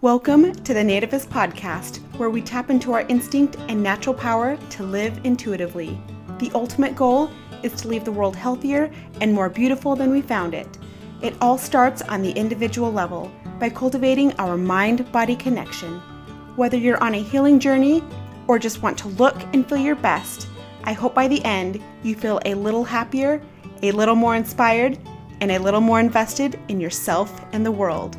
Welcome to the Nativist Podcast, where we tap into our instinct and natural power to live intuitively. The ultimate goal is to leave the world healthier and more beautiful than we found it. It all starts on the individual level by cultivating our mind body connection. Whether you're on a healing journey or just want to look and feel your best, I hope by the end you feel a little happier, a little more inspired, and a little more invested in yourself and the world.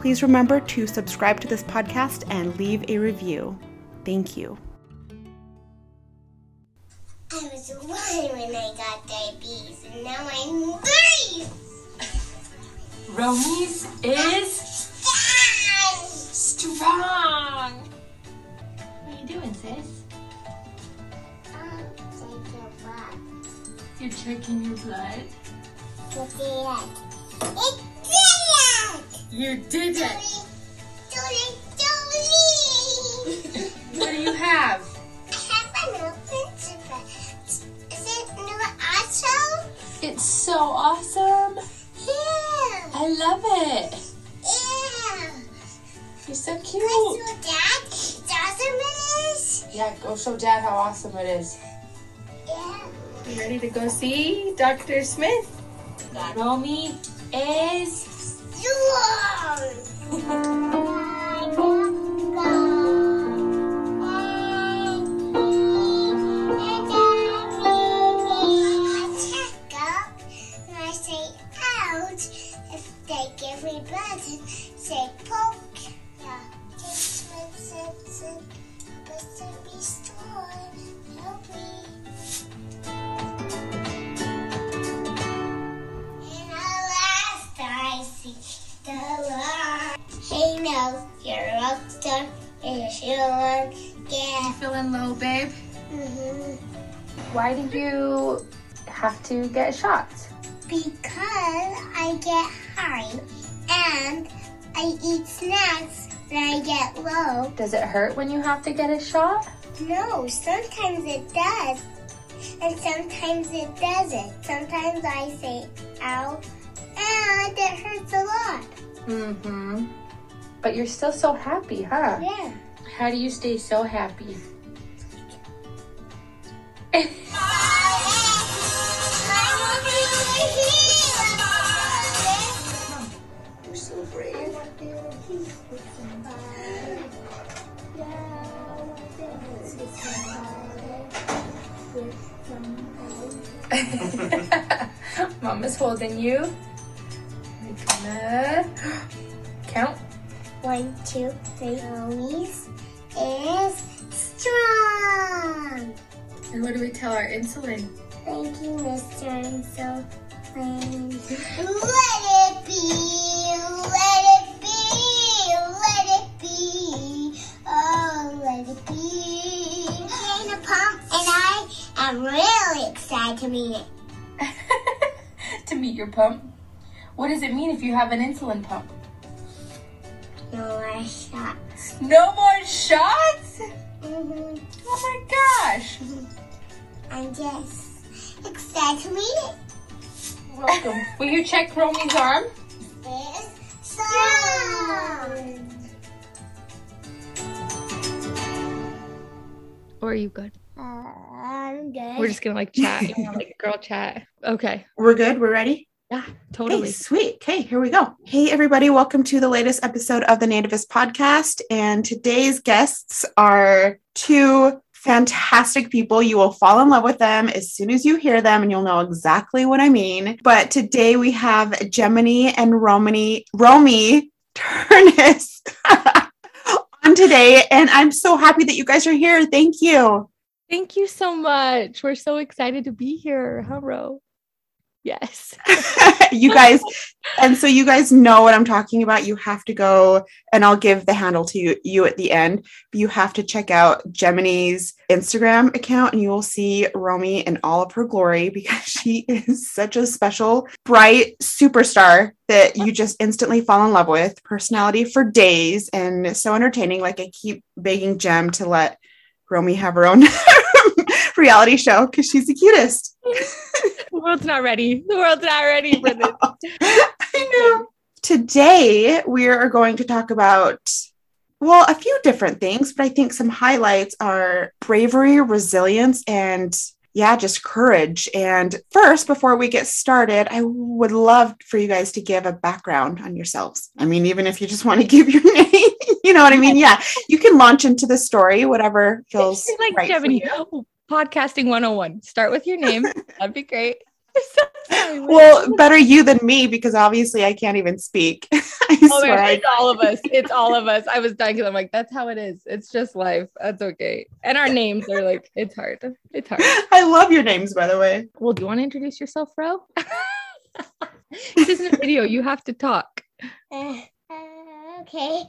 Please remember to subscribe to this podcast and leave a review. Thank you. I was one when I got diabetes, and now I'm three. Romey's is strong. What are you doing, sis? Um, take your butt. You're checking your blood. Look at it. It did it! You did it. Dolly, Dolly, Dolly! What do you have? I have an open super. Is it new also? It's so awesome. Yeah. I love it. Yeah. You're so cute. that. It's awesome it is. Yeah, go show Dad how awesome it is. Yeah. You ready to go see Dr. Smith? Romey is. Give have to get shots? Because I get high and I eat snacks when I get low. Does it hurt when you have to get a shot? No, sometimes it does. And sometimes it doesn't. Sometimes I say, ow, and it hurts a lot. Mm-hmm. But you're still so happy, huh? Yeah. How do you stay so happy? Mama's holding you. We're gonna count. One, two, three. Mommy's is strong. And what do we tell our insulin? Thank you, Mr. Insulin. Let it be, let it be, to meet it. to meet your pump. What does it mean if you have an insulin pump? No more shots. No more shots? Mm-hmm. Oh my gosh. I'm just excited to meet it. Welcome. Will you check Romey's arm? It's strong. Or are you good? Uh, I'm good. We're just gonna like chat, you know, like girl chat. Okay. We're good. We're ready. Yeah, Okay, totally. sweet. Okay, here we go. Hey, everybody. Welcome to the latest episode of the Nativist Podcast. And today's guests are two fantastic people. You will fall in love with them as soon as you hear them, and you'll know exactly what I mean. But today we have Jeminee and Romany, Romey Ternus on today. And I'm so happy that you guys are here. Thank you. Thank you so much. We're so excited to be here. Huh, Yes. you guys and so you guys know what i'm talking about you have to go and i'll give the handle to you, you at the end you have to check out jeminee's instagram account and you will see romey in all of her glory because she is such a special bright superstar that you just instantly fall in love with personality for days and so entertaining like i keep begging gem to let romey have her own reality show because she's the cutest the world's not ready. The world's not ready for this. I know. Today, we are going to talk about, well, a few different things, but I think some highlights are bravery, resilience, and yeah, just courage. And first, before we get started, I would love for you guys to give a background on yourselves. I mean, even if you just want to give your name, you know what I mean? Yeah, you can launch into the story, whatever feels like right Jeminee. Podcasting 101. Start with your name. That'd be great. Well, better you than me because obviously I can't even speak. I Oh, swear. man, it's all of us. It's all of us. I was dying because I'm like, that's how it is. It's just life. That's okay. And our names are like, it's hard. It's hard. I love your names, by the way. Well, do you want to introduce yourself, Ro? this isn't a video. You have to talk. Uh, uh, okay.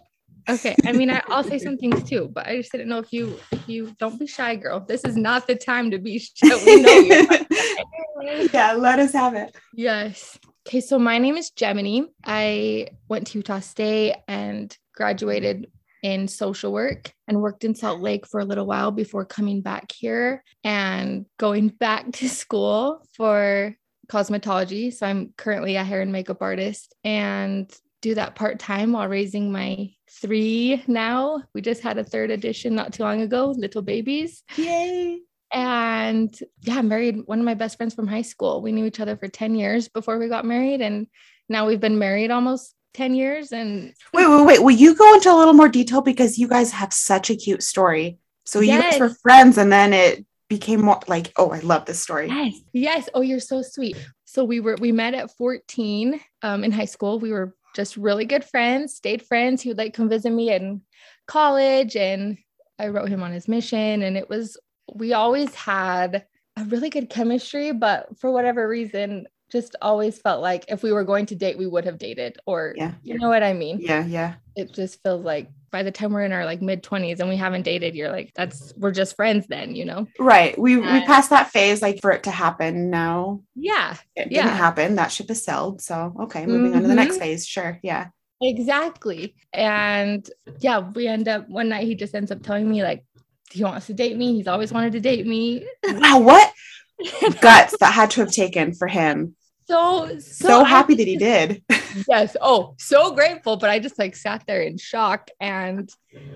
Okay. I mean, I, I'll say some things too, but I just didn't know if you, if you don't be shy, girl. This is not the time to be shy. We know you. yeah, let us have it. Yes. Okay, so my name is Jeminee. I went to Utah State and graduated in social work and worked in Salt Lake for a little while before coming back here and going back to school for cosmetology. So I'm currently a hair and makeup artist and do that part time while raising my three now. We just had a third edition not too long ago, little babies. Yay. And yeah, I married one of my best friends from high school. We knew each other for 10 years before we got married. And now we've been married almost 10 years. And Wait, wait, wait. Will you go into a little more detail because you guys have such a cute story? So you guys were friends and then it became more like, oh, I love this story. yes, yes. Oh, you're so sweet. So we were, we met at 14 um, in high school. We were just really good friends, stayed friends. He would like come visit me in college and I wrote him on his mission. And it was, we always had a really good chemistry, but for whatever reason, just always felt like if we were going to date, we would have dated, or Yeah. you know what I mean? Yeah, yeah. it just feels like by the time we're in our like mid 20s and we haven't dated you're like that's we're just friends then you know Right. We we passed that phase like for it to happen. No, yeah it Yeah. didn't happen. That ship has sailed. So okay, moving on to the next mm-hmm. phase. Sure. Yeah. exactly and yeah we end up one night he just ends up telling me like he wants to date me he's always wanted to date me Wow, what guts that had to have taken for him. So So, so, I- happy that he did. yes. Oh so grateful but i just like sat there in shock. And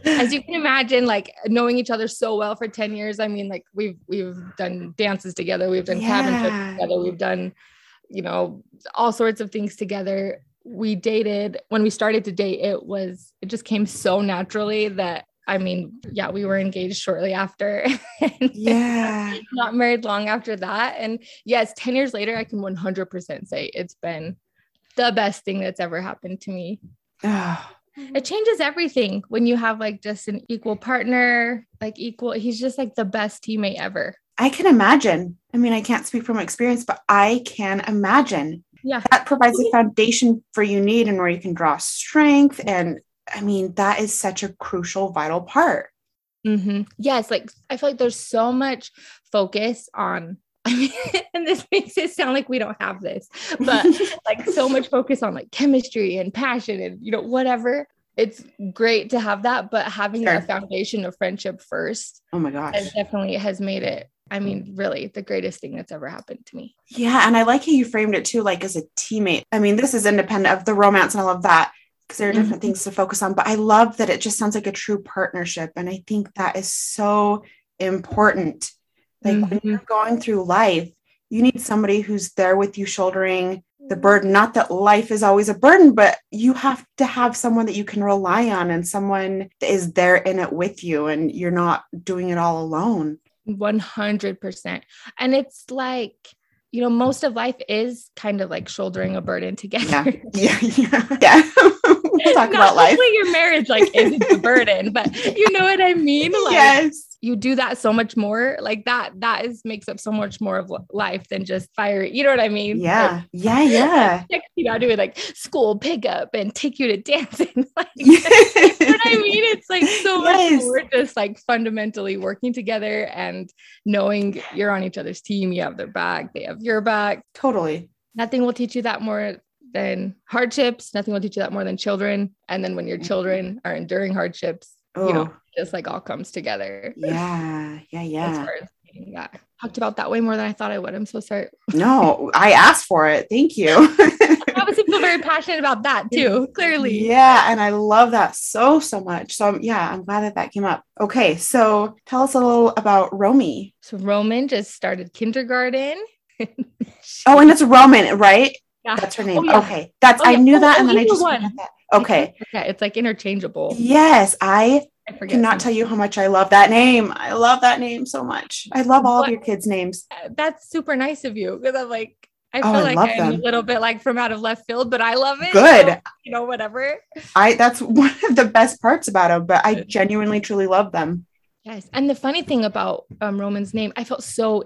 as you can imagine like knowing each other so well for 10 years i mean like we've we've done dances together we've done cabin trips together we've done you know all sorts of things together. We dated when we started to date it was it just came so naturally that i mean yeah we were engaged shortly after and Yeah. not married long after that and yes 10 years later i can 100% say it's been the best thing that's ever happened to me Oh, it changes everything when you have like just an equal partner, like equal. He's just like the best teammate ever. I can imagine. I mean, I can't speak from experience, but I can imagine Yeah. that provides a foundation for you need and where you can draw strength. And I mean, that is such a crucial, vital part. hmm Yes. Like I feel like there's so much focus on, I mean, and this makes it sound like we don't have this, but like so much focus on like chemistry and passion and, you know, whatever. It's great to have that, but having Sure. a foundation of friendship first oh my gosh. has definitely has made it, I mean, really the greatest thing that's ever happened to me. Yeah. And I like how you framed it too, like as a teammate. I mean, this is independent of the romance and all of that because there are different things to focus on. But I love that it just sounds like a true partnership. And I think that is so important. Like when Mhm. you're going through life, you need somebody who's there with you, shouldering the burden. Not that life is always a burden, but you have to have someone that you can rely on and someone that is there in it with you, and you're not doing it all alone. 100%. And it's like, you know, most of life is kind of like shouldering a burden together. Yeah, yeah, yeah. yeah. we'll talk Now, about life. Hopefully your marriage like isn't a burden, but you know what I mean? Like yes. You do that so much more. Like that, that is makes up so much more of life than just fire. You know what I mean? Yeah. Yeah. Yeah. Like, you know, doing like school pickup and take you to dancing. like, you know what I mean? It's like so Yes. much more just like fundamentally working together and knowing you're on each other's team. You have their back, they have your back. Totally. Nothing will teach you that more than hardships. Nothing will teach you that more than children. And then when your mm-hmm. children are enduring hardships, Oh, you know, oh. just like all comes together. yeah. Yeah. Yeah. far as getting that. Talked about that way more than I thought I would. I'm so sorry. No, I asked for it. Thank you. I was feel very passionate about that too, clearly. Yeah, and I love that so so much. So yeah, I'm glad that that came up. Okay, so tell us a little about Romy. So Roman just started kindergarten. Oh, and it's Roman, right? Yeah. That's her name. Oh, yeah. Okay, that's Oh, I knew Oh, that, oh, and then I just one. that. Okay. Yeah, it's like interchangeable. Yes, I I cannot some- tell you how much I love that name. I love that name so much. I love all of your kids' names. That's super nice of you because I'm like, I Oh, feel I like I'm them. a little bit like from out of left field, but I love it. Good. so, you know, whatever. I that's one of the best parts about them, but I genuinely truly love them. Yes. And the funny thing about um, Roman's name, I felt so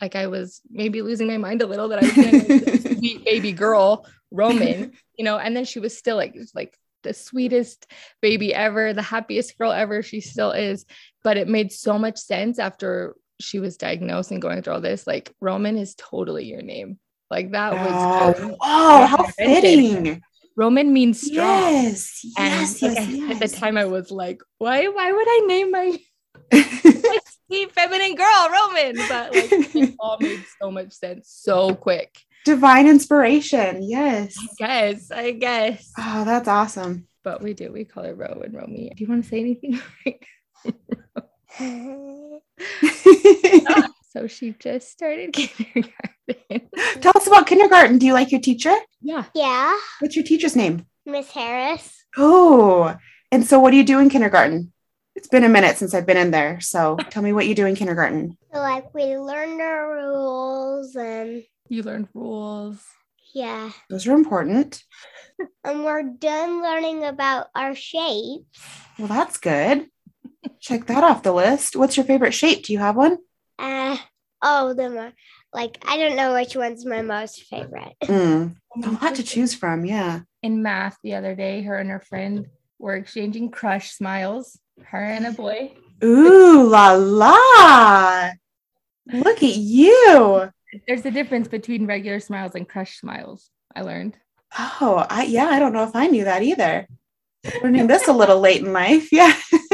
like I was maybe losing my mind a little that I was sweet baby girl, Roman, you know, and then she was still like, like the sweetest baby ever, the happiest girl ever. She still is. But it made so much sense after she was diagnosed and going through all this. Like, Roman is totally your name. Like, that was Oh, how fitting. Roman means strong. Yes, And yes, like, yes, at the time, I was like, why, why would I name my my sweet feminine girl, Roman. But like it all made so much sense so quick. Divine inspiration. Yes. I guess, I guess. Oh, that's awesome. But we do, we call her Ro and Romey. Do you want to say anything? so she just started kindergarten. Tell us about kindergarten. Do you like your teacher? yeah. Yeah, What's your teacher's name? Miss Harris. Oh, and so what do you do in kindergarten? It's been a minute since I've been in there. So tell me what you do in kindergarten. So like we learned our rules and You learned rules. yeah. Those are important. And we're done learning about our shapes. Well, that's good. Check that off the list. What's your favorite shape? Do you have one? Uh oh the mo- like I don't know which one's my most favorite. Mm, a lot to choose from. Yeah. In math the other day, her and her friend were exchanging crush smiles. Her and a boy. Ooh la la. Look at you. There's a difference between regular smiles and crush smiles. I learned. Oh, I yeah, I don't know if I knew that either. Learning this a little late in life. Yeah.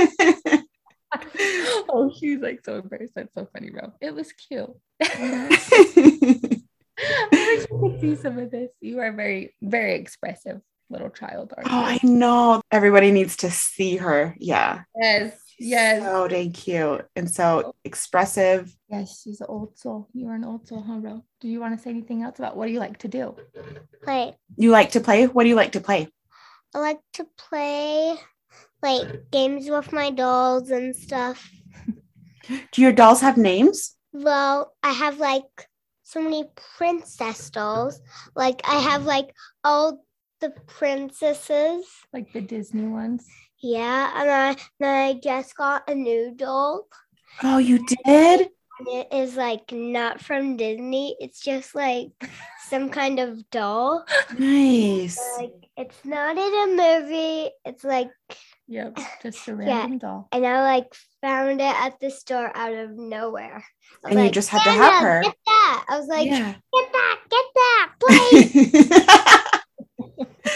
oh, she's like so embarrassed. That's so funny, bro. It was cute. I wish you could see some of this. You are very, very expressive little child. Aren't Oh, I know. Everybody needs to see her. Yeah. yes, yes, So dang cute and so expressive. yes. She's an old soul. You are an old soul, huh, bro? Do you want to say anything else about what do you like to do? Play. You like to play? What do you like to play? I like to play like games with my dolls and stuff. Do your dolls have names? Well, I have like so many princess dolls. Like I have like all the princesses. Like the Disney ones? Yeah, and I then I just got a new doll. Oh, you did? And it is like not from Disney. It's just like some kind of doll. Nice. Like it's not in a movie. It's like Yep, just a Yeah. random doll. and I like found it at the store out of nowhere. I was And you just had to have "Anna, her." Get that. I was like, yeah. get that, get that, please.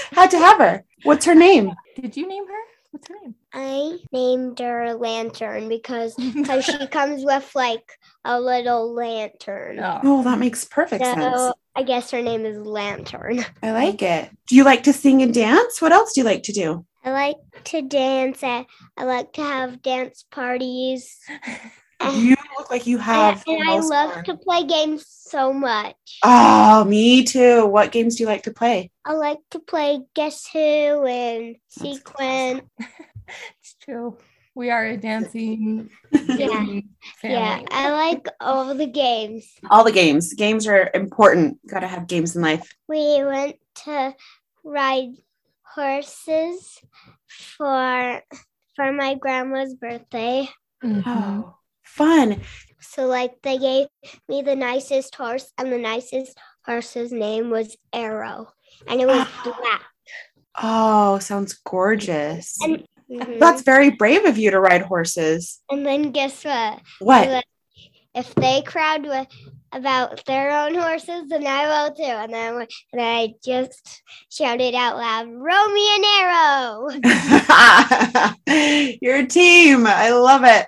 Had to have her. What's her name? Did you name her? What's her name? I named her Lantern because because she comes with like a little lantern. Oh, Oh, that makes perfect sense. So I guess her name is Lantern. I like it. Do you like to sing and dance? What else do you like to do? I like to dance. I, I like to have dance parties. You look like you have. the and I most love fun. to play games so much. Oh, me too. What games do you like to play? I like to play Guess Who and That's Sequence. it's true. We are a dancing Yeah. gaming Yeah. I like all the games. All the games. Games are important. Got to have games in life. We went to ride horses for for my grandma's birthday. Mhm. Oh, fun. So like they gave me the nicest horse and the nicest horse's name was Arrow. And it was black. Oh, sounds gorgeous. And, Mhm. That's very brave of you to ride horses. and then guess what? What? If they crowd with about their own horses, then I will too. And then I- and I just shouted out loud, "Romey and Arrow!" Your team. I love it.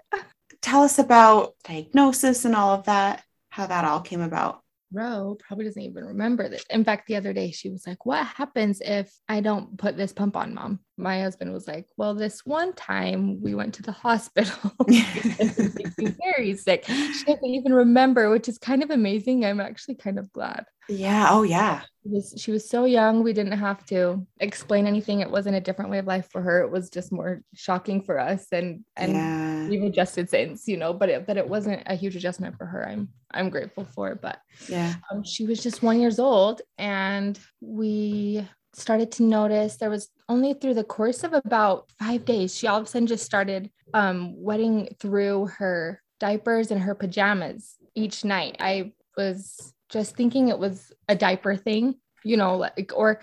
Tell us about diagnosis and all of that, how that all came about. Ro probably doesn't even remember this. In fact, the other day she was like, What happens if I don't put this pump on, mom? My husband was like, Well, this one time we went to the hospital. very sick. She doesn't even remember, which is kind of amazing. I'm actually kind of glad. Yeah. Oh, yeah. She was, she was so young. We didn't have to explain anything. It wasn't a different way of life for her. It was just more shocking for us. And, and yeah. we've adjusted since, you know, but it, but it wasn't a huge adjustment for her. I'm, I'm grateful for it. But Yeah. um, she was just one years old and we started to notice there was only through the course of about five days she all of a sudden just started um, wetting through her diapers and her pajamas each night. I was just thinking it was a diaper thing you know like or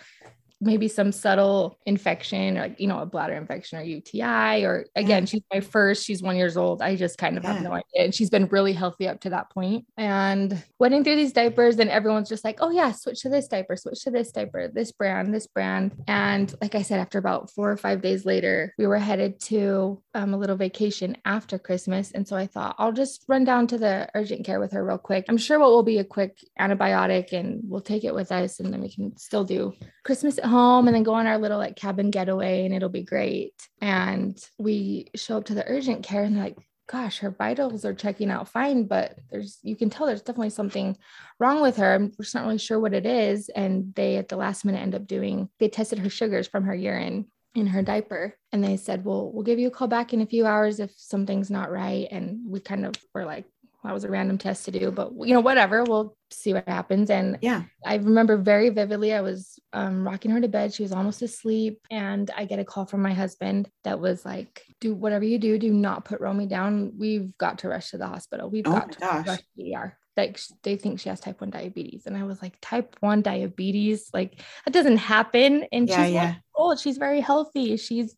maybe some subtle infection like you know a bladder infection or uti or again she's my first she's one years old. I just kind of Yeah. have no idea. And she's been really healthy up to that point. point and wetting through these diapers and everyone's just like oh yeah switch to this diaper switch to this diaper this brand this brand. And like i said after about four or five days later we were headed to um, a little vacation after christmas. And so i thought i'll just run down to the urgent care with her real quick. I'm sure what will be a quick antibiotic and we'll take it with us and then we can still do Christmas at home and then go on our little like cabin getaway and it'll be great. And we show up to the urgent care and like, gosh, her vitals are checking out fine, but there's you can tell there's definitely something wrong with her. I'm just not really sure what it is. And they at the last minute end up doing, they tested her sugars from her urine in her diaper and they said, Well, we'll give you a call back in a few hours if something's not right. And we kind of were like, that was a random test to do, but you know, whatever, we'll see what happens. And Yeah. I remember very vividly, I was um, rocking her to bed. She was almost asleep. And I get a call from my husband that was like, do whatever you do, do not put Romey down. We've got to rush to the hospital. We've Oh got to gosh. rush to the ER. Like they think she has type 1 diabetes. And I was like, type 1 diabetes? Like that doesn't happen. And Yeah, she's yeah. old. She's very healthy. She's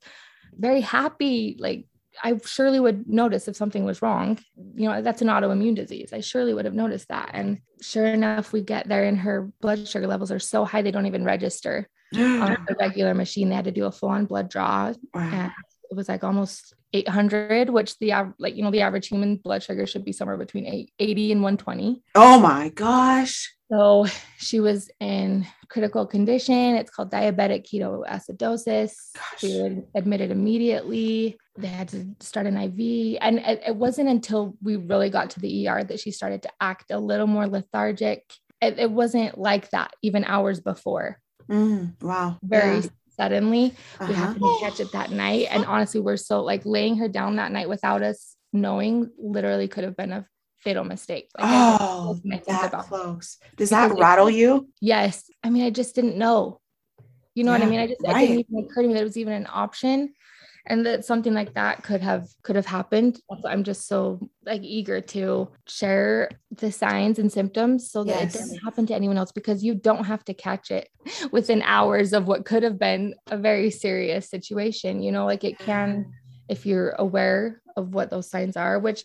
very happy. Like I surely would notice if something was wrong. You know, that's an autoimmune disease. I surely would have noticed that. And sure enough, we get there and her blood sugar levels are so high they don't even register on the regular machine. They had to do a full-on blood draw. Wow. And it was like almost 800, which the like you know the average human blood sugar should be somewhere between 80 and 120. Oh my gosh. So she was in critical condition. It's called diabetic ketoacidosis. Gosh. We were admitted immediately. They had to start an IV. And it, it wasn't until we really got to the ER that she started to act a little more lethargic. It, it wasn't like that even hours before, Mm, wow. very Yeah. Suddenly. We Uh-huh. happened to catch it that night. And honestly, we're so like laying her down that night without us knowing literally could have been a fatal mistake. Like, Oh, that about- close. Does that rattle you? Yes. I mean, I just didn't know. You know what I mean? I just it didn't even occur to me that it was even an option and that something like that could have could have happened. I'm just so like eager to share the signs and symptoms so that Yes. it doesn't happen to anyone else because you don't have to catch it within hours of what could have been a very serious situation. You know, like it can if you're aware of what those signs are, which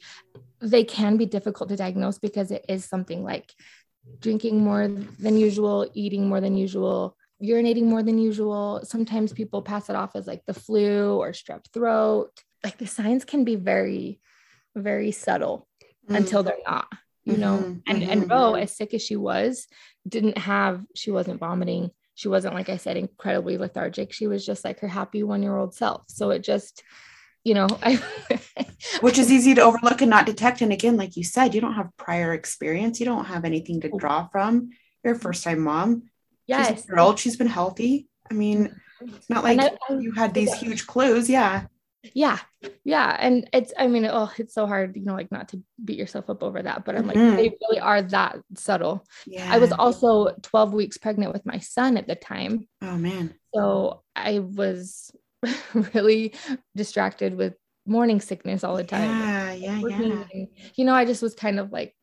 they can be difficult to diagnose because it is something like drinking more than usual, eating more than usual, urinating more than usual. Sometimes people pass it off as like the flu or strep throat. Like the signs can be very, very subtle Mm. until they're not, you know. Mhm, And and Ro, as sick as she was, didn't have, she wasn't vomiting. She wasn't, like I said, incredibly lethargic. She was just like her happy one-year-old self. So it just, you know, I which is easy to overlook and not detect. And again, like you said, you don't have prior experience. You don't have anything to draw from. You're a first time mom. Yes. She's old. She's been healthy. I mean, it's not like I- I- you had these huge clues. Yeah. yeah yeah and it's i mean oh it's so hard you know like not to beat yourself up over that but i'm like Mhm. they really are that subtle Yeah. i was also 12 weeks pregnant with my son at the time Oh man. so i was really distracted with morning sickness all the time Yeah. Yeah. Yeah. you know i just was kind of like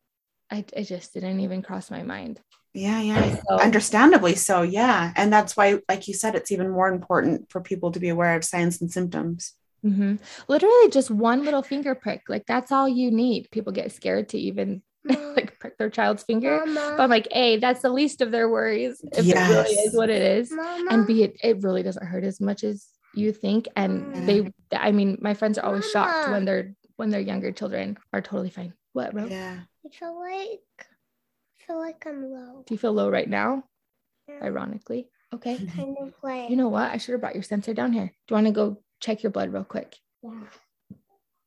I, I just didn't even cross my mind Yeah. Yeah. So- Understandably so. Yeah. And that's why, like you said, it's even more important for people to be aware of signs and symptoms. Mhm. literally just one little finger prick like that's all you need people get scared to even like prick their child's finger But I'm like, A, that's the least of their worries if it really is what it is. And B, it, it really doesn't hurt as much as you think. And they, I mean, my friends are always shocked when they're when their younger children are totally fine. What, bro? Yeah. I feel like feel like I'm low. Do you feel low right now? Yeah. Ironically. Okay. Kind of like. You know what? I should have brought your sensor down here. Do you want to go check your blood real quick? Yeah.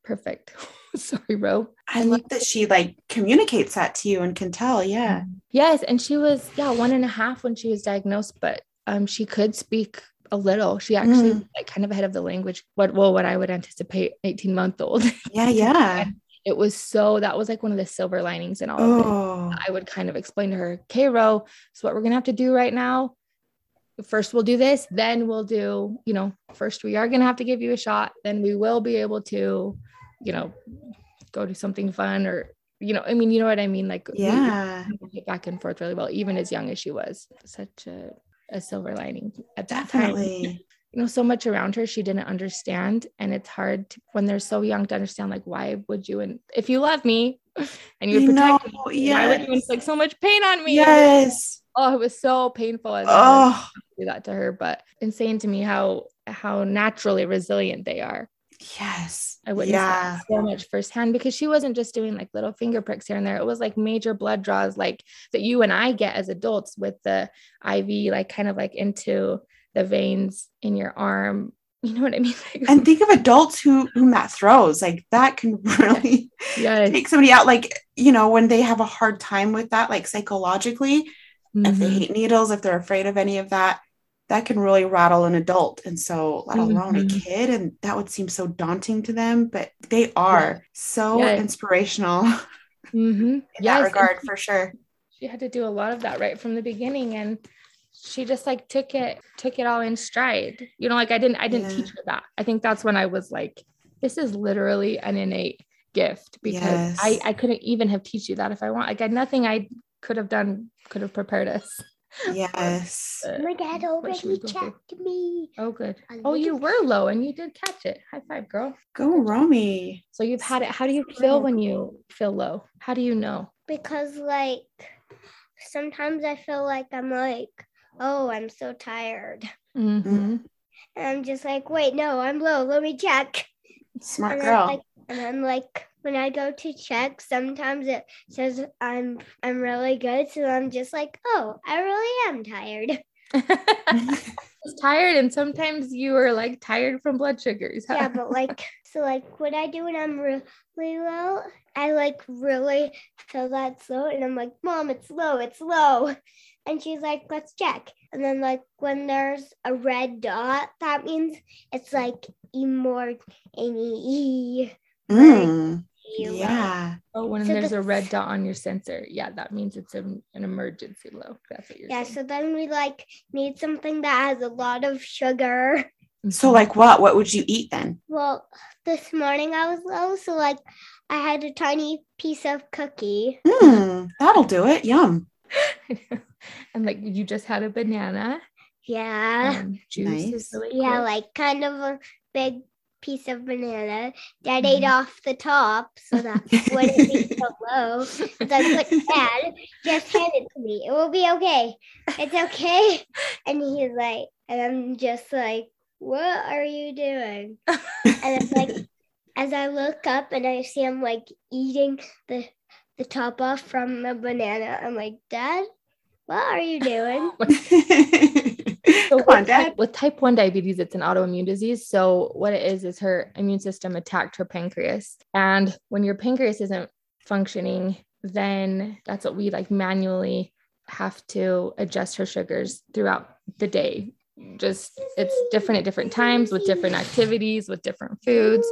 Perfect. Sorry, Ro. I love that she like communicates that to you and can tell. Yeah. Yes, and she was yeah one and a half when she was diagnosed, but um she could speak a little. She actually Mm. like kind of ahead of the language. What well what I would anticipate eighteen month old. Yeah. Yeah. it was so that was like one of the silver linings in all of it. Oh. I would kind of explain to her, okay, Ro, so what we're gonna have to do right now. First, we'll do this, then we'll do, you know, first we are gonna have to give you a shot, then we will be able to, you know, go do something fun or, you know, I mean, you know what I mean? Like, Yeah. back and forth really well, even as young as she was. Such a, a silver lining at that time. Definitely. You know, so much around her she didn't understand. And it's hard to, when they're so young to understand, like, why would you? And if you love me and you would protect me, why would you Yes. inflict so much pain on me? Yes. Oh, it was so painful. as a mother Oh. do that to her, but insane to me how how naturally resilient they are. Yes. I witnessed Yeah. so much firsthand because she wasn't just doing like little finger pricks here and there. It was like major blood draws, like that you and I get as adults with the IV, like kind of like into the veins in your arm. You know what I mean? Like, And think of adults who whom that throws. Like that can really yes. take somebody out. Like, you know, when they have a hard time with that, like psychologically, if they Mhm. hate needles, if they're afraid of any of that, that can really rattle an adult. And so, let alone a Mhm. kid. And that would seem so daunting to them, but they are so Yeah. inspirational in Mhm. that Yes, and regard for sure. she had to do a lot of that right from the beginning and she just like took it took it all in stride you know like i didn't i didn't Yeah. teach her that i think that's when i was like this is literally an innate gift because i Yes. i couldn't even have teach you that if i want like I, nothing i could have done could have prepared us Yes. Uh, My dad what should already go through? checked me. oh good oh you were low and you did catch it high five girl Go, Romey. so you've had it how do you feel when you feel low how do you know Because like sometimes I feel like I'm like, oh, I'm so tired. Mhm. And I'm just like, wait, no, I'm low. Let me check. Smart and girl. I'm like, and I'm like, when I go to check, sometimes it says I'm I'm really good. So I'm just like, oh, I really am tired. was tired and sometimes you are like tired from blood sugars Yeah, but like so like what I do when I'm really low, I like really feel that slow and I'm like, Mom, it's low, it's low. And she's like, let's check. And then like when there's a red dot, that means it's like E more E. Mm, yeah. Oh, when So there's the- a red dot on your sensor, yeah, that means it's an, an emergency low. That's what you're saying. Yeah, saying. so then we like need something that has a lot of sugar. So, like, what? What would you eat then? Well, this morning I was low, so like I had a tiny piece of cookie. Hmm, that'll do it. Yum. and like you just had a banana. Yeah. Um, juice Nice. is really Yeah, quick. like kind of a big piece of banana. Dad ate Mhm. off the top so that wouldn't be so low. So I put Dad, just hand it to me. It will be okay. It's okay. And he's like, and I'm just like, what are you doing? And it's like, as I look up and I see him like eating the the top off from a banana, I'm like, Dad, what are you doing? So Come on, with, Dad. type, with type 1 diabetes, it's an autoimmune disease. So, what it is, is her immune system attacked her pancreas. And when your pancreas isn't functioning, then that's what we like manually have to adjust her sugars throughout the day. Just it's different at different times with different activities, with different foods.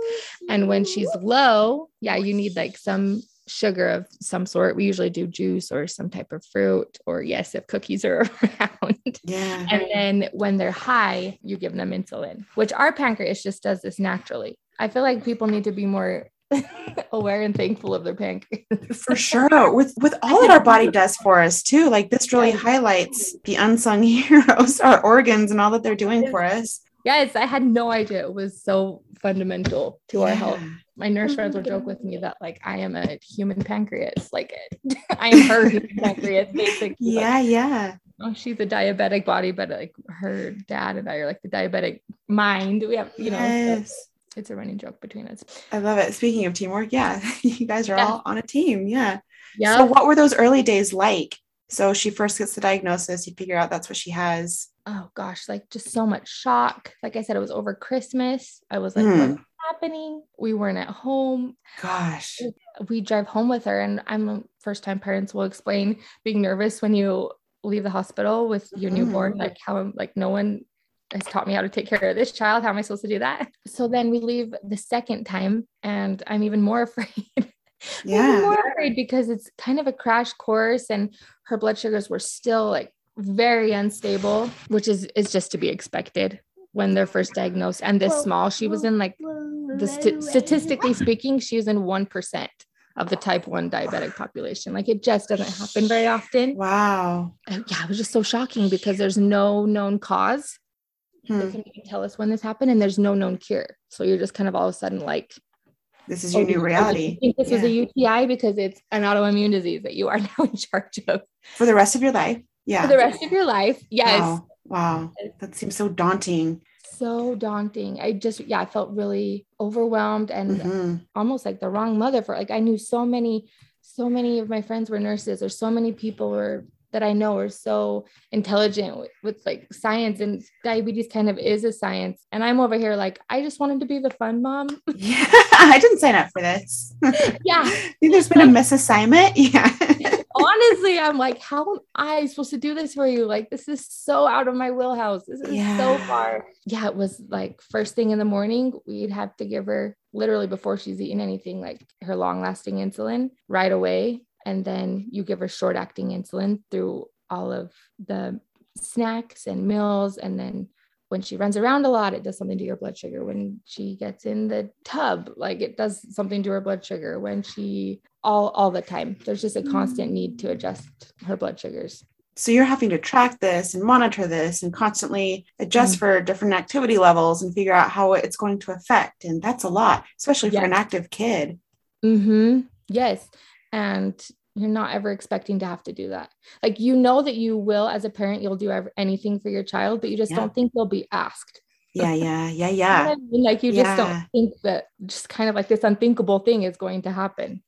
And when she's low, yeah, you need like some sugar of some sort. We usually do juice or some type of fruit, or yes, if cookies are around. Yeah. And then when they're high, you give them insulin, which our pancreas just does this naturally. I feel like people need to be more aware and thankful of their pancreas. For sure. With with all that our body does for us too. Like this really highlights the unsung heroes, our organs and all that they're doing for us. Yes, I had no idea it was so fundamental to our health. My nurse oh friends will joke with me that like I am a human pancreas, like I am her human pancreas, basically. Yeah, yeah. Oh, she's a diabetic body, but like her dad and I are like the diabetic mind. We have, you know, so yes. it's a running joke between us. I love it. Speaking of teamwork, yeah, you guys are Yeah. all on a team. Yeah. Yeah. So, what were those early days like? So, she first gets the diagnosis, you figure out that's what she has. Oh gosh, like just so much shock. Like I said, it was over Christmas. I was like, Hmm. what's happening? We weren't at home. Gosh. We drive home with her, and I'm first time parents will explain being nervous when you leave the hospital with your newborn, Mhm. like how like no one has taught me how to take care of this child. How am I supposed to do that? So then we leave the second time, and I'm even more afraid. I'm Yeah. more afraid because it's kind of a crash course, and her blood sugars were still like very unstable, which is is just to be expected when they're first diagnosed. And this small, she was in like the st- statistically speaking, she was in one percent of the type one diabetic population. Like it just doesn't happen very often. Wow. And yeah, it was just so shocking because there's no known cause. They Hmm. couldn't even tell us when this happened, and there's no known cure. So you're just kind of all of a sudden like, This is your oh, new reality. You think this was a UTI because it's an autoimmune disease that you are now in charge of for the rest of your life. Yeah. for the rest of your life. Yes. Wow. Wow. That seems so daunting. So daunting. I just, yeah, I felt really overwhelmed and Mhm. almost like the wrong mother for like I knew so many, so many of my friends were nurses or so many people were that I know are so intelligent with, with like science and diabetes kind of is a science. And I'm over here like, I just wanted to be the fun mom. Yeah. I didn't sign up for this. yeah. I think there's been a misassignment. Yeah. Honestly, I'm like, how am I supposed to do this for you? Like, this is so out of my wheelhouse. This is so Yeah. far. Yeah, it was like first thing in the morning, we'd have to give her literally before she's eaten anything, like her long lasting insulin right away. And then you give her short acting insulin through all of the snacks and meals. And then when she runs around a lot, it does something to your blood sugar. When she gets in the tub, like it does something to her blood sugar. When she all all the time, there's just a constant need to adjust her blood sugars. so you're having to track this and monitor this and constantly adjust Mm. for different activity levels and figure out how it's going to affect. And that's a lot, especially for an active kid. Mm-hmm. Yes. And you're not ever expecting to have to do that. Like you know that you will, as a parent, you'll do ever, anything for your child, but you just Yeah. don't think you'll be asked. Yeah. Yeah. Yeah. You know Yeah. I mean? Like you just don't think that just kind of like this unthinkable thing is going to happen.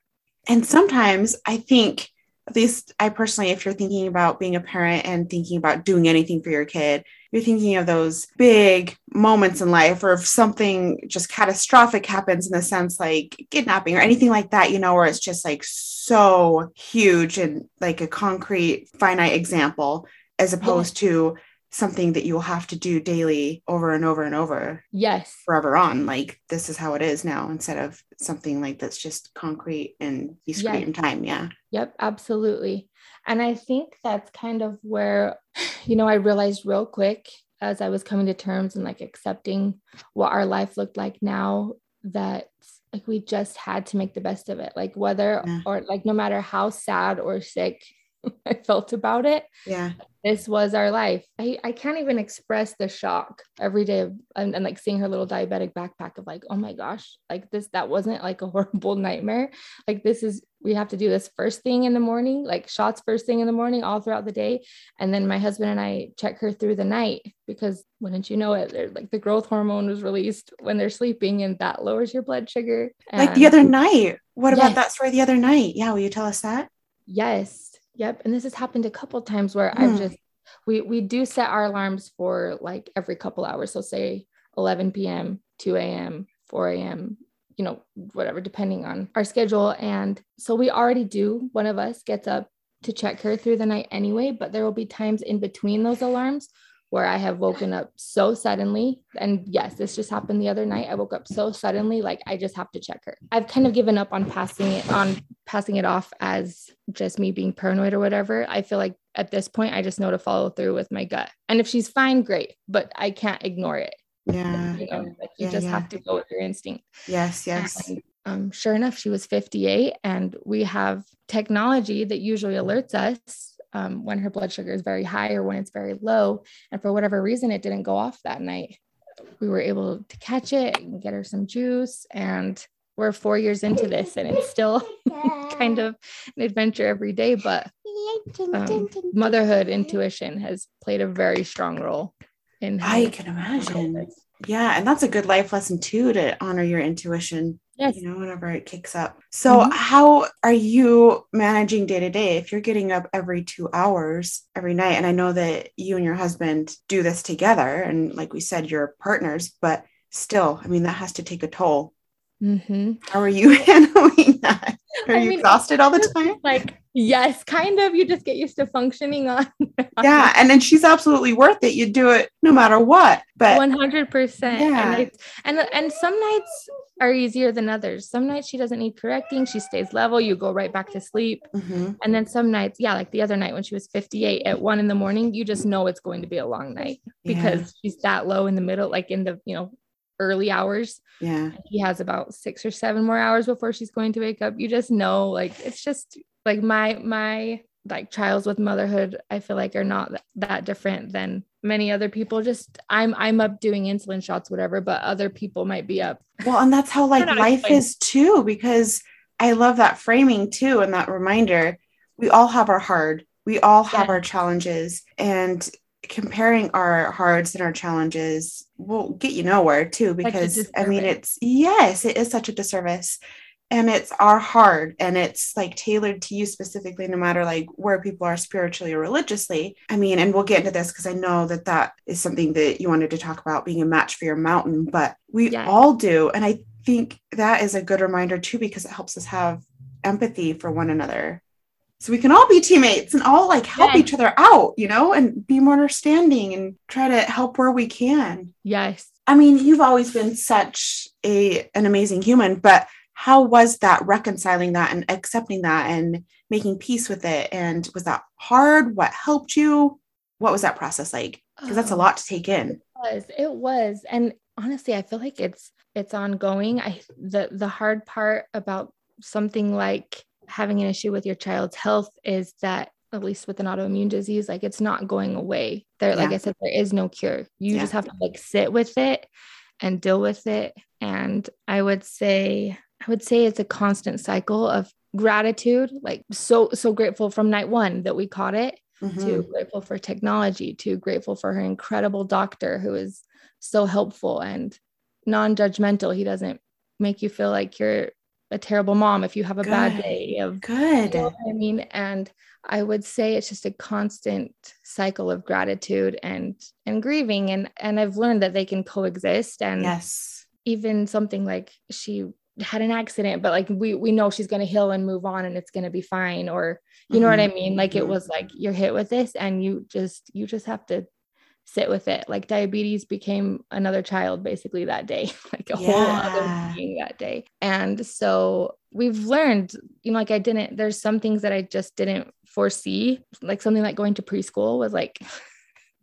And sometimes I think, at least I personally, if you're thinking about being a parent and thinking about doing anything for your kid, you're thinking of those big moments in life, or if something just catastrophic happens in the sense like kidnapping or anything like that, you know, where it's just like so huge and like a concrete, finite example, as opposed to something that you'll have to do daily over and over and over Yes. forever on like this is how it is now instead of something like that's just concrete and discrete Yeah. in time yeah Yep, absolutely. And I think that's kind of where, you know, I realized real quick as I was coming to terms and like accepting what our life looked like now that like we just had to make the best of it. Like whether Yeah. or like no matter how sad or sick I felt about it, yeah this was our life. I, I can't even express the shock every day of, and, and like seeing her little diabetic backpack of like, oh my gosh, like this, that wasn't like a horrible nightmare. Like this is, we have to do this first thing in the morning, like shots first thing in the morning, all throughout the day. And then my husband and I check her through the night because wouldn't you know it, they're, like the growth hormone was released when they're sleeping and that lowers your blood sugar. like the other night what about that story the other night yeah will you tell us that Yes. Yep. And this has happened a couple times where Hmm. I've just we we do set our alarms for like every couple hours. So say 11 p.m., 2 a.m., 4 a.m., you know, whatever, depending on our schedule. And so we already do, one of us gets up to check her through the night anyway, but there will be times in between those alarms where I have woken up so suddenly. And yes, this just happened the other night. I woke up so suddenly, like I just have to check her. I've kind of given up on passing it on passing it off as just me being paranoid or whatever. I feel like at this point, I just know to follow through with my gut. And if she's fine, great, but I can't ignore it. yeah You know, like you Yeah, just yeah. have to go with your instinct. yes yes And, um, sure enough, she was 58, and we have technology that usually alerts us um, when her blood sugar is very high or when it's very low. And for whatever reason, it didn't go off that night. We were able to catch it and get her some juice. And we're four years into this, and it's still kind of an adventure every day. But um, motherhood intuition has played a very strong role in i can imagine Yeah, and that's a good life lesson too to honor your intuition. Yes. You know, whenever it kicks up. So, Mhm. how are you managing day to day if you're getting up every two hours every night? And I know that you and your husband do this together, and like we said, you're partners, but still, I mean, that has to take a toll. Mm-hmm. How are you handling that? Are I you mean, exhausted all the time? Like, yes, kind of. You just get used to functioning on. Yeah, and then she's absolutely worth it. You do it no matter what. But One hundred percent. Yeah. And and and some nights are easier than others. Some nights she doesn't need correcting. She stays level. You go right back to sleep. Mhm. And then some nights, yeah, like the other night when she was 58 at one in the morning, you just know it's going to be a long night because she's that low in the middle, like in the, you know, early hours. yeah, He has about six or seven more hours before she's going to wake up. You just know, like, it's just like my, my, like trials with motherhood, I feel like are not th- that different than many other people. Just I'm, I'm up doing insulin shots, whatever, but other people might be up. Well, and that's how like know how to life is too, because I love that framing too, and that reminder. We all have our hard, we all have Yeah. our challenges, and comparing our hards and our challenges will get you nowhere too. Because I mean, it's yes, it is such a disservice. And it's our hard, and it's like tailored to you specifically, no matter like where people are spiritually or religiously. I mean, and we'll get into this because I know that that is something that you wanted to talk about being a match for your mountain, but we Yes. all do. And I think that is a good reminder too, because it helps us have empathy for one another. So we can all be teammates and all like help Yes. each other out, you know, and be more understanding and try to help where we can. Yes. I mean, you've always been such a an amazing human, but how was that reconciling that and accepting that and making peace with it? And was that hard? What helped you? What was that process like? Because that's a lot to um, take in. was it was and honestly i feel like it's it's ongoing i the the hard part about something like having an issue with your child's health is that at least with an autoimmune disease like it's not going away there like i said there is no cure you Yeah. just have to like sit with it and deal with it and i would say i would say it's a constant cycle of gratitude like so so grateful from night one that we caught it Mhm. to grateful for technology to grateful for her incredible doctor who is so helpful and non-judgmental he doesn't make you feel like you're a terrible mom if you have a bad day of Good. you know I mean and I would say it's just a constant cycle of gratitude and and grieving and and I've learned that they can coexist and Yes. even something like she had an accident but like we we know she's going to heal and move on and it's going to be fine or you know what i mean? Like it mhm. was like you're hit with this and you just you just have to sit with it. Like diabetes became another child basically that day like a whole other being that day. And so we've learned you know like i didn't there's some things that i just didn't foresee like something like going to preschool was like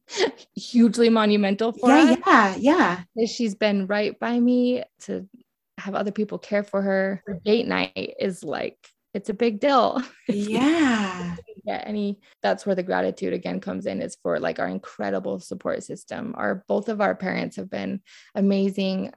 hugely monumental for Yeah, us. yeah, yeah. she's been right by me to have other people care for her. Her date night is like it's a big deal. Yeah. yeah, any that's where the gratitude again comes in is for like our incredible support system. Our both of our parents have been amazing.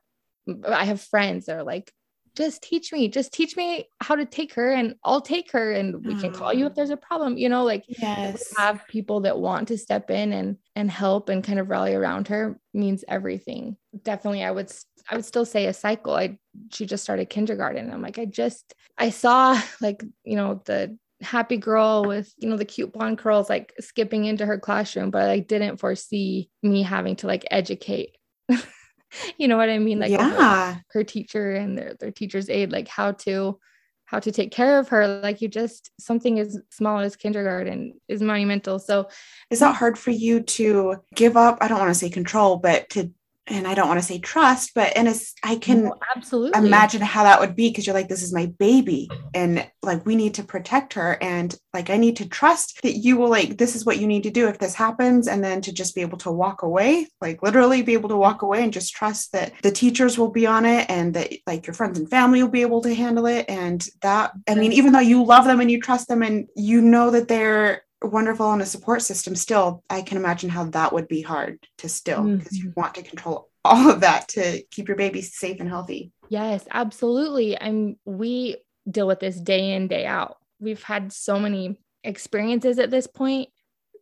I have friends that are like, just teach me, just teach me how to take her and I'll take her and we can call you if mm. there's a problem, you know, like Yes. have people that want to step in and and help and kind of rally around her means everything definitely i would i would still say a cycle i she just started kindergarten. I'm like i just i saw like you know the happy girl with you know the cute blonde curls like skipping into her classroom but i like, didn't foresee me having to like educate. You know what i mean? Like yeah. her teacher and their, their teacher's aide like how to how to take care of her. Like you just something as small as kindergarten is monumental. So Is that hard for you to give up? I don't want to say control, but to, and I don't want to say trust, but in a, s- I can no, absolutely imagine how that would be because you're like, this is my baby. And like, we need to protect her. And like, I need to trust that you will, like, this is what you need to do if this happens. And then to just be able to walk away, like, literally be able to walk away and just trust that the teachers will be on it and that like your friends and family will be able to handle it. And that, I mean, even though you love them and you trust them and you know that they're, wonderful on a support system still i can imagine how that would be hard to still because you mm-hmm. want to control all of that to keep your baby safe and healthy. Yes absolutely. I'm we deal with this day in day out. We've had so many experiences at this point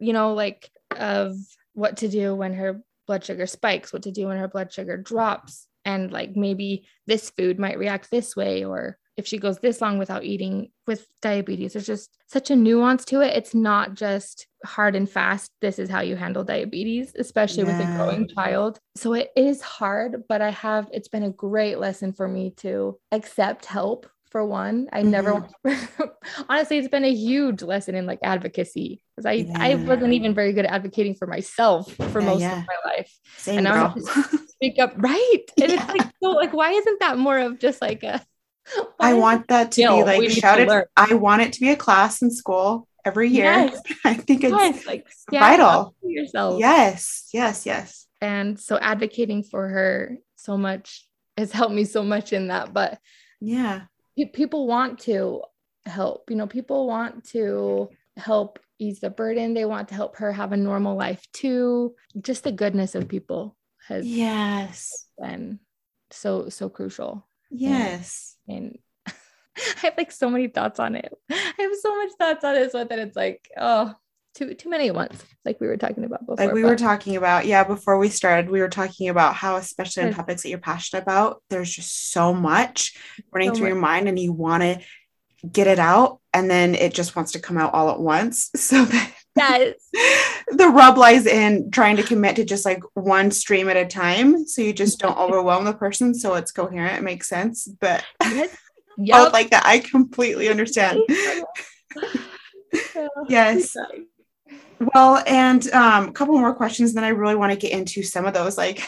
you know like of what to do when her blood blood sugar spikes, what to do when her blood sugar drops, and like maybe this food might react this way, or if she goes this long without eating with diabetes. There's just such a nuance to it. It's not just hard and fast. This is how you handle diabetes, especially with a growing child. So it is hard, but I have, it's been a great lesson for me to accept help. For one, I never mm-hmm. honestly, it's been a huge lesson in like advocacy because I, I wasn't even very good at advocating for myself for Yeah, most yeah. of my life Same and now girl. I'm just speak up right and Yeah. it's like so like why isn't that more of just like a I want that to skill be like shouted. I want it to be a class in school every year. Yes. I think it's yes, like vital. yourself yes, yes, yes. and so advocating for her so much has helped me so much in that but Yeah. pe- people want to help you know people want to help ease the burden they want to help her have a normal life too just the goodness of people has Yes. been so so crucial Yes. and I have like so many thoughts on it. I have so much thoughts on this one that it's like, oh, too too many at once, like we were talking about before. Like we were talking about, yeah, before we started, we were talking about how, especially on topics that you're passionate about, there's just so much running So through much. your mind and you want to get it out and then it just wants to come out all at once. So that yes, the rub lies in trying to commit to just like one stream at a time. So you just don't overwhelm the person. So it's coherent. It makes sense. But yes, I yep. like that. I completely understand. Yes. Well, and um, a couple more questions. Then I really want to get into some of those like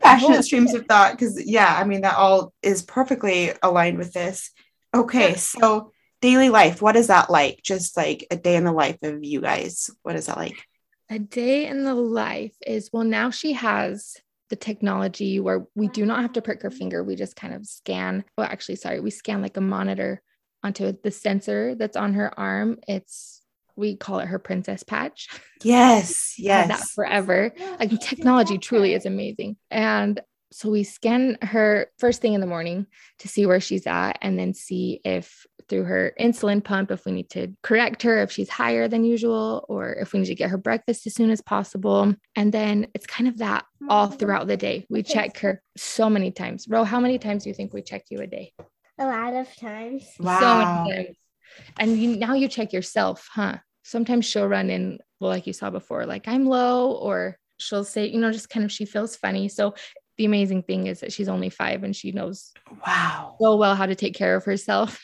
passionate streams of thought because, yeah, I mean that all is perfectly aligned with this. Okay, so daily life, what is that like? Just like a day in the life of you guys. What is that like? A day in the life is well, now she has the technology where we do not have to prick her finger. We just kind of scan. Well, actually, sorry, we scan like a monitor onto the sensor that's on her arm. It's we call it her princess patch. Yes, had that yes. forever. Like technology truly is amazing. And so we scan her first thing in the morning to see where she's at and then see if through her insulin pump if we need to correct her if she's higher than usual or if we need to get her breakfast as soon as possible and then it's kind of that all mm-hmm. throughout the day we check her so many times ro how many times do you think we check you a day A lot of times. Wow. so many times. And you, now you check yourself, huh? Sometimes she'll run in, well, like you saw before, like I'm low, or she'll say, you know, just kind of she feels funny. So the amazing thing is that she's only five and she knows Wow. so well how to take care of herself.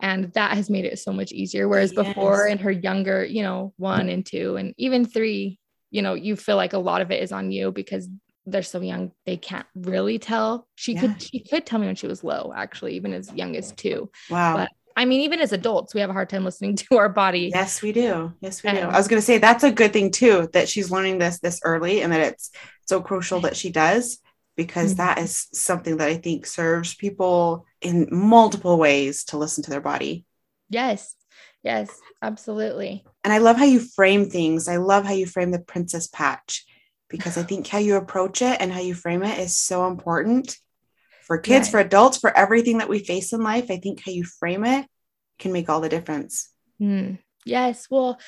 And that has made it so much easier. Whereas before, in her younger, you know, one and two, and even three, you know, you feel like a lot of it is on you because they're so young, they can't really tell. She Yeah. could, she could tell me when she was low, actually, even as young as two. Wow. But I mean, even as adults, we have a hard time listening to our body. Yes, we do. Yes, we do. I was going to say that's a good thing too that she's learning this this early and that it's so crucial that she does because Mhm. that is something that I think serves people in multiple ways to listen to their body. Yes. Yes, absolutely. And I love how you frame things. I love how you frame the princess patch because I think how you approach it and how you frame it is so important for kids, Right. for adults, for everything that we face in life. I think how you frame it can make all the difference. Hmm. Yes. Well,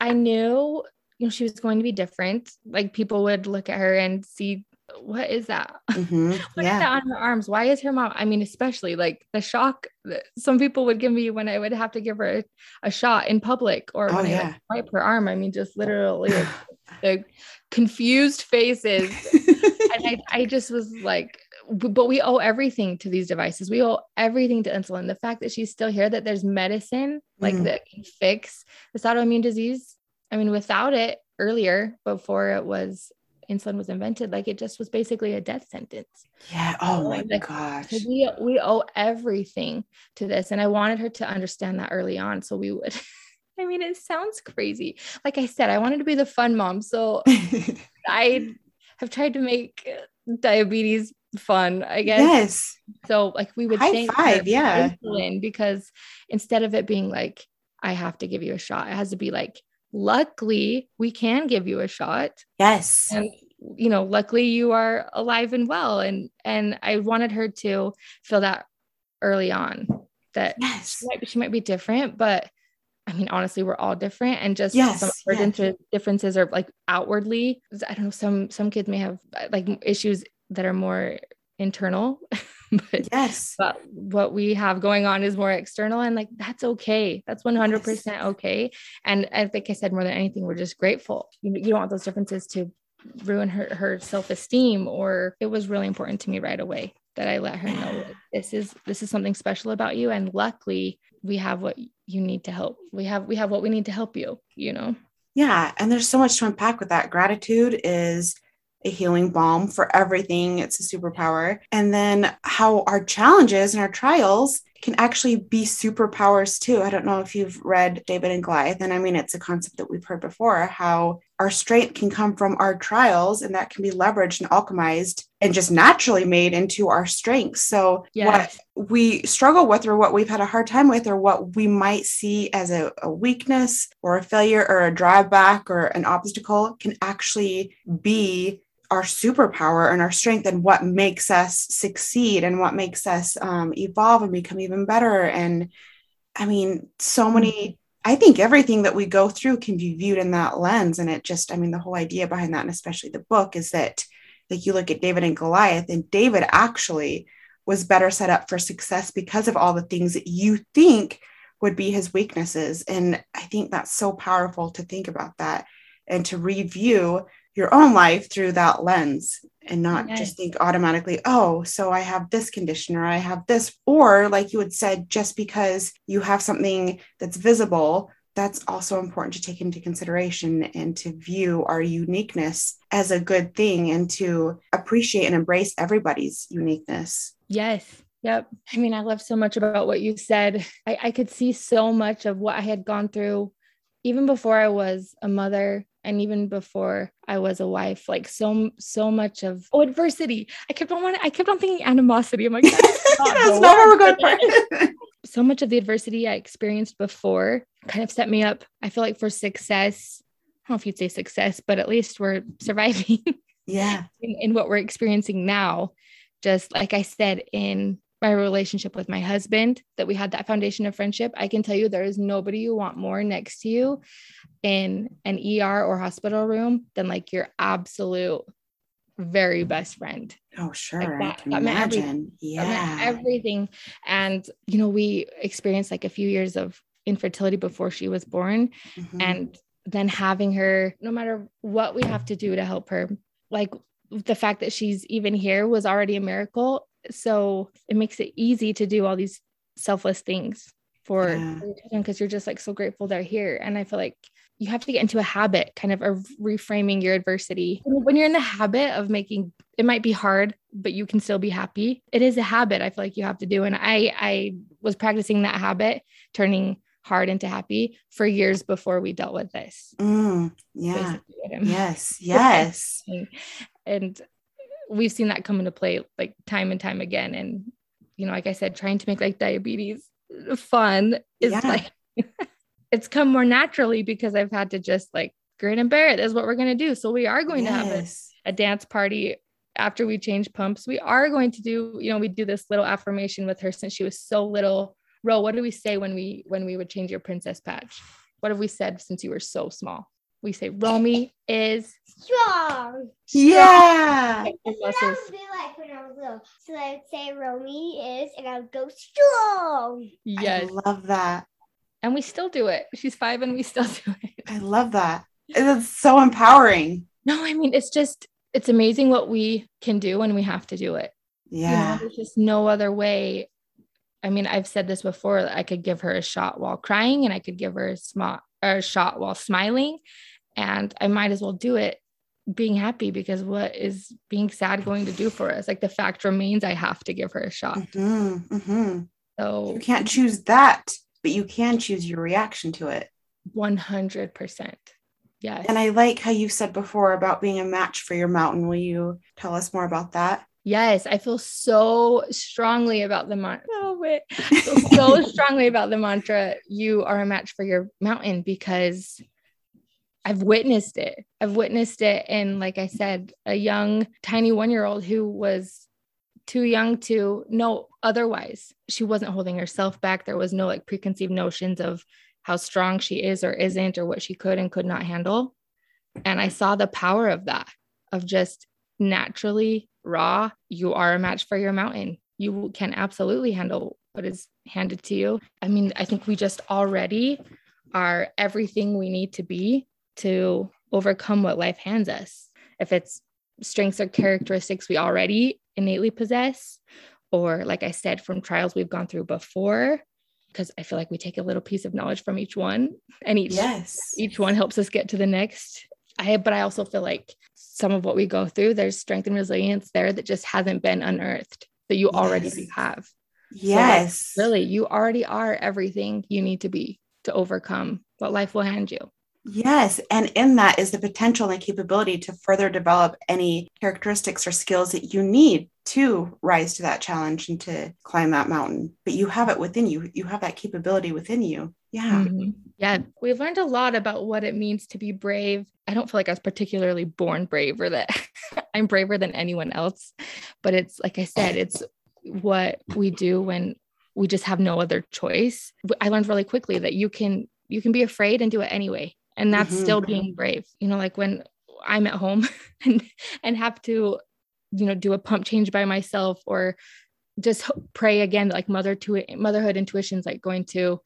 I knew, you know, she was going to be different. Like people would look at her and see, what is that? Mhm. What is Yeah. that on her arms? Why is her mom? I mean, especially like the shock that some people would give me when I would have to give her a, a shot in public or Oh, when I like, wipe her arm. I mean, just literally like, the confused faces. and I, I just was like, but we owe everything to these devices. We owe everything to insulin. The fact that she's still here, that there's medicine like Mm. that can fix this autoimmune disease. I mean, without it earlier, before it was insulin was invented, like it just was basically a death sentence. yeah. Oh um, my Like, gosh. We we owe everything to this, and I wanted her to understand that early on, so we would. I mean, it sounds crazy. Like I said, I wanted to be the fun mom, so I have tried to make diabetes fun, I guess. yes. So like we would High five, yeah. insulin because instead of it being like I have to give you a shot, it has to be like luckily we can give you a shot Yes. and you know luckily you are alive and well and and I wanted her to feel that early on that Yes. she might, she might be different but I mean, honestly, we're all different, and just Yes, some yes. differences are like outwardly. I don't know. Some some kids may have like issues that are more internal, but Yes. but what we have going on is more external and like that's okay that's 100% okay and, and like i said more than anything we're just grateful you, you don't want those differences to ruin her, her self-esteem or it was really important to me right away that i let her know this is this is something special about you and luckily we have what you need to help we have we have what we need to help you you know Yeah. And there's so much to unpack with that. Gratitude is a healing balm for everything, it's a superpower. And then how our challenges and our trials can actually be superpowers too. I don't know if you've read David and Goliath. And I mean, it's a concept that we've heard before how our strength can come from our trials and that can be leveraged and alchemized and just naturally made into our strengths. So, what we struggle with, or what we've had a hard time with, or what we might see as a, a weakness or a failure or a drawback or an obstacle can actually be our superpower and our strength and what makes us succeed and what makes us um, evolve and become even better. And I mean, so many, I think everything that we go through can be viewed in that lens. And it just, I mean, the whole idea behind that, and especially the book, is that like you look at David and Goliath, and David actually was better set up for success because of all the things that you think would be his weaknesses. And I think that's so powerful to think about that and to review your own life through that lens and not just think automatically, oh, so I have this condition or I have this. Or, like you had said, just because you have something that's visible, that's also important to take into consideration and to view our uniqueness as a good thing and to appreciate and embrace everybody's uniqueness. Yes. Yep. I mean, I love so much about what you said. I, I could see so much of what I had gone through even before I was a mother and even before I was a wife. Like so so much of oh adversity. I kept on wanting, I kept on thinking animosity. I'm like, that's not That's not what we're going for. so much of the adversity I experienced before kind of set me up, I feel like for success. I don't know if you'd say success, but at least we're surviving yeah. in, in what we're experiencing now. Just like I said, in my relationship with my husband, that we had that foundation of friendship. I can tell you there is nobody you want more next to you in an ER or hospital room than like your absolute very best friend. Oh, sure. Like I can that meant everything. imagine. That meant Yeah. everything. And, you know, we experienced like a few years of infertility before she was born. Mhm. And then having her, no matter what we have to do to help her, like the fact that she's even here was already a miracle. So it makes it easy to do all these selfless things for Yeah. because you're just like so grateful they're here. And I feel like you have to get into a habit kind of of reframing your adversity. When you're in the habit of making it might be hard, but you can still be happy. It is a habit I feel like you have to do. And I I was practicing that habit, turning hard into happy for years before we dealt with this. Mm, yeah. basically what I'm Yes. Yes. And we've seen that come into play like time and time again. And you know, like I said, trying to make like diabetes fun is Yeah. like it's come more naturally because I've had to just like grin and bear it is what we're gonna do. So we are going to have a a dance party after we change pumps. We are going to do, you know, we do this little affirmation with her since she was so little. Ro, what do we say when we when we would change your princess patch? What have we said since you were so small? We say Romey is Strong. Yeah. Your That's what. I would be like when I was little. So I would say Romey is, and I would go strong. Yes. I love that. And we still do it. She's five and we still do it. I love that. It's so empowering. No, I mean, it's just, it's amazing what we can do when we have to do it. You know, Yeah. there's just no other way. I mean, I've said this before. I could give her a shot while crying, and I could give her a, sma- or a shot while smiling, and I might as well do it being happy because what is being sad going to do for us? Like the fact remains, I have to give her a shot. hmm hmm So You can't choose that, but you can choose your reaction to it. one hundred percent, yes. And I like how you said before about being a match for your mountain. Will you tell us more about that? Yes, I feel so strongly about the mantra. Oh, wait. I feel so strongly about the mantra. You are a match for your mountain because I've witnessed it. I've witnessed it in, like I said, a young, tiny one year old who was too young to know otherwise. She wasn't holding herself back. There was no like preconceived notions of how strong she is or isn't, or what she could and could not handle. And I saw the power of that, of just naturally raw, you are a match for your mountain. You can absolutely handle what is handed to you. I mean, I think we just already are everything we need to be to overcome what life hands us. If it's strengths or characteristics we already innately possess, or like I said, from trials we've gone through before, because I feel like we take a little piece of knowledge from each one and each Yes. each one helps us get to the next. I but I also feel like some of what we go through, there's strength and resilience there that just hasn't been unearthed that you already Yes. have. Yes. Really, you already are everything you need to be to overcome what life will hand you. Yes. And in that is the potential and the capability to further develop any characteristics or skills that you need to rise to that challenge and to climb that mountain. But you have it within you. You have that capability within you. Yeah. Mhm. Yeah, we've learned a lot about what it means to be brave. I don't feel like I was particularly born brave or that I'm braver than anyone else, but it's like I said, it's what we do when we just have no other choice. I learned really quickly that you can you can be afraid and do it anyway, and that's Mhm. still being brave. You know, like when I'm at home and and have to you know do a pump change by myself or just pray again like mother to motherhood intuitions like going to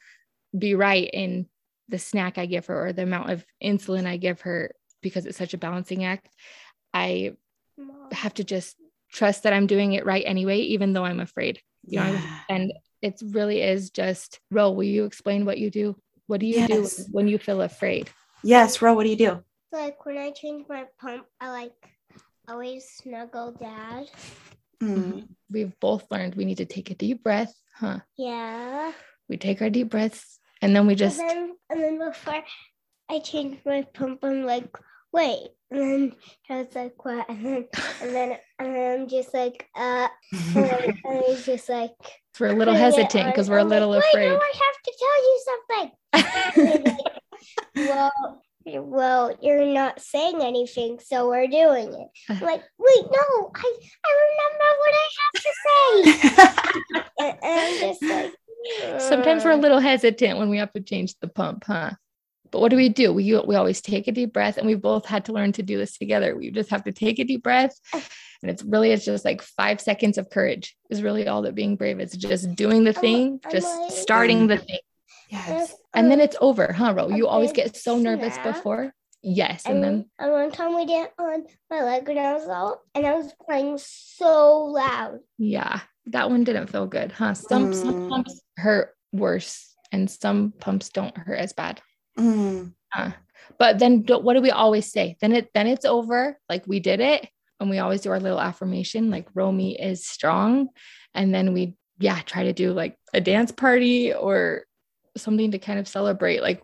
be right in the snack I give her or the amount of insulin I give her because it's such a balancing act. I have to just trust that I'm doing it right anyway, even though I'm afraid. You know, and it really is just, Ro, will you explain what you do? What do you Yes. do when you feel afraid? Yes. Ro, what do you do? Like when I change my pump, I like always snuggle dad. Mm. We've both learned we need to take a deep breath, huh? Yeah. We take our deep breaths and then we just, and then and then before I changed my pump, I'm like, wait. And then I was like, what? And then and then and then I'm just like, uh and then and it's just like we're a little hesitant because we're a I'm like, little wait, afraid. No, I have to tell you something. Well, well, you're not saying anything, so we're doing it. I'm like, wait, no, I I remember what I have to say. and, and just like, Sometimes we're a little hesitant when we have to change the pump, huh? But what do we do? We we always take a deep breath, and we both had to learn to do this together. We just have to take a deep breath, and it's really it's just like five seconds of courage is really all that being brave is. Just doing the thing, I'm just like- starting the thing, yes. and then Um, it's over, huh, Ro? You always get so nervous snap. before. Yes, and And, then and one time we did on my leg when I was little, and I was crying so loud. yeah, that one didn't feel good, huh? Some some Mm. pumps hurt worse, and some pumps don't hurt as bad. Mm. but then do- what do we always say then it then it's over like we did it and we always do our little affirmation like romey is strong and then we yeah try to do like a dance party or something to kind of celebrate like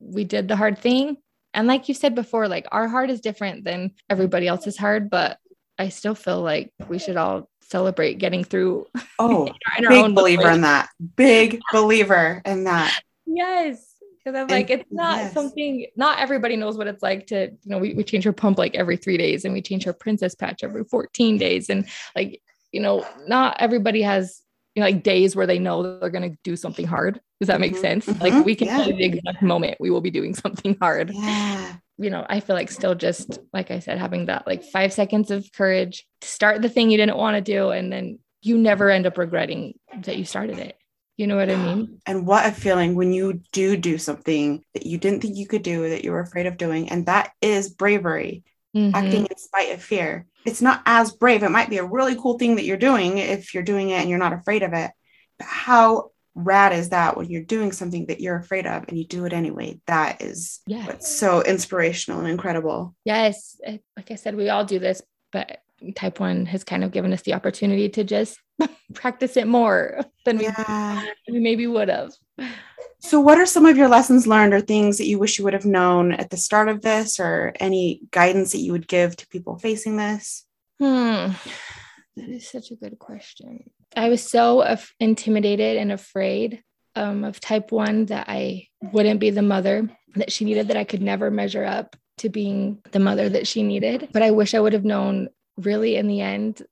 we did the hard thing and like you said before like our heart is different than everybody else's heart but i still feel like we should all celebrate getting through Oh, in our big own believer in that. Big believer in that. Yes. Because I'm And- like, it's not yes. something, not everybody knows what it's like to, you know, we, we change her pump like every three days and we change her princess patch every 14 days. And like, you know, not everybody has, you know, like days where they know they're going to do something hard. Does that make Mhm, sense? mhm, Like we can yeah. the exact moment we will be doing something hard. Yeah. You know, I feel like still just, like I said, having that like five seconds of courage to start the thing you didn't want to do. And then you never end up regretting that you started it. You know what I mean? And what a feeling when you do do something that you didn't think you could do, that you were afraid of doing. And that is bravery, Mhm. acting in spite of fear. It's not as brave. It might be a really cool thing that you're doing if you're doing it and you're not afraid of it. But how rad is that when you're doing something that you're afraid of and you do it anyway? That is Yeah. what's so inspirational and incredible. Yes. Like I said, we all do this, but type one has kind of given us the opportunity to just practice it more than we, Yeah. we maybe would have. So, what are some of your lessons learned or things that you wish you would have known at the start of this, or any guidance that you would give to people facing this? Hmm. That is such a good question. I was so af- intimidated and afraid um, of type one that I wouldn't be the mother that she needed, that I could never measure up to being the mother that she needed. But I wish I would have known really in the end,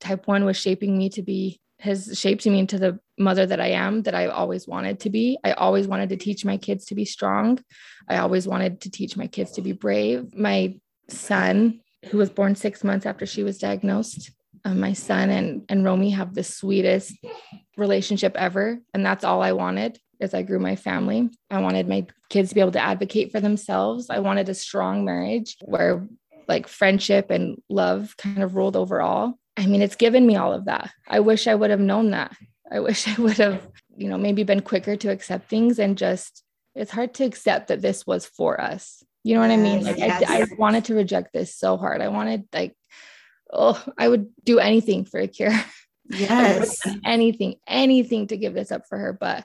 type one was shaping me to be has shaped me into the mother that I am that I always wanted to be. I always wanted to teach my kids to be strong. I always wanted to teach my kids to be brave. My son, who was born six months after she was diagnosed, um, my son and and Romey have the sweetest relationship ever, and that's all I wanted as I grew my family. I wanted my kids to be able to advocate for themselves. I wanted a strong marriage where like friendship and love kind of ruled over all. I mean, it's given me all of that. I wish I would have known that. I wish I would have, you know, maybe been quicker to accept things and just, it's hard to accept that this was for us. You know what I mean? Like, yes. I, I wanted to reject this so hard. I wanted, like, oh, I would do anything for a cure. Yes. anything, anything to give this up for her. But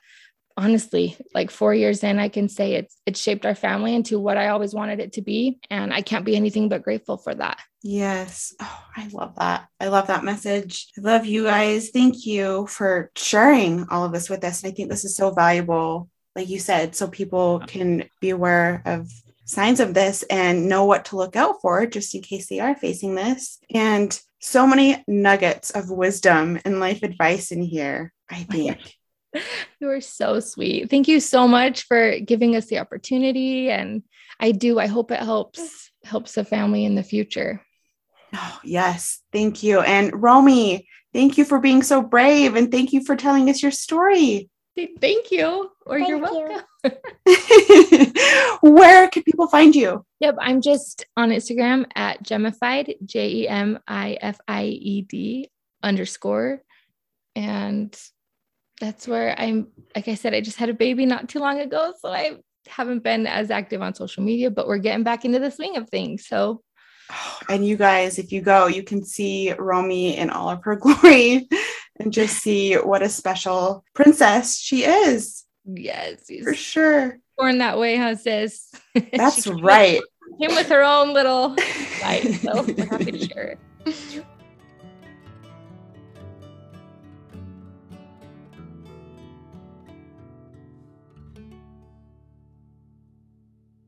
honestly, like four years in, I can say it's it's shaped our family into what I always wanted it to be. And I can't be anything but grateful for that. Yes. Oh, I love that. I love that message. I love you guys. Thank you for sharing all of this with us. And I think this is so valuable, like you said, so people can be aware of signs of this and know what to look out for just in case they are facing this. And so many nuggets of wisdom and life advice in here, I oh, think. You are so sweet. Thank you so much for giving us the opportunity. And I do, I hope it helps helps the family in the future. Oh, yes. Thank you. And Romey, thank you for being so brave and thank you for telling us your story. Thank you. Or thank you're welcome. You. Where can people find you? Yep, I'm just on Instagram at Jemified, J E M I F I E D underscore. And that's where I'm, like I said, I just had a baby not too long ago. So I haven't been as active on social media, but we're getting back into the swing of things. So, and you guys, if you go, you can see Romey in all of her glory and just see what a special princess she is. Yes, for sure. Born that way, huh, sis? That's right. Came with her own little light, so we're happy to share it.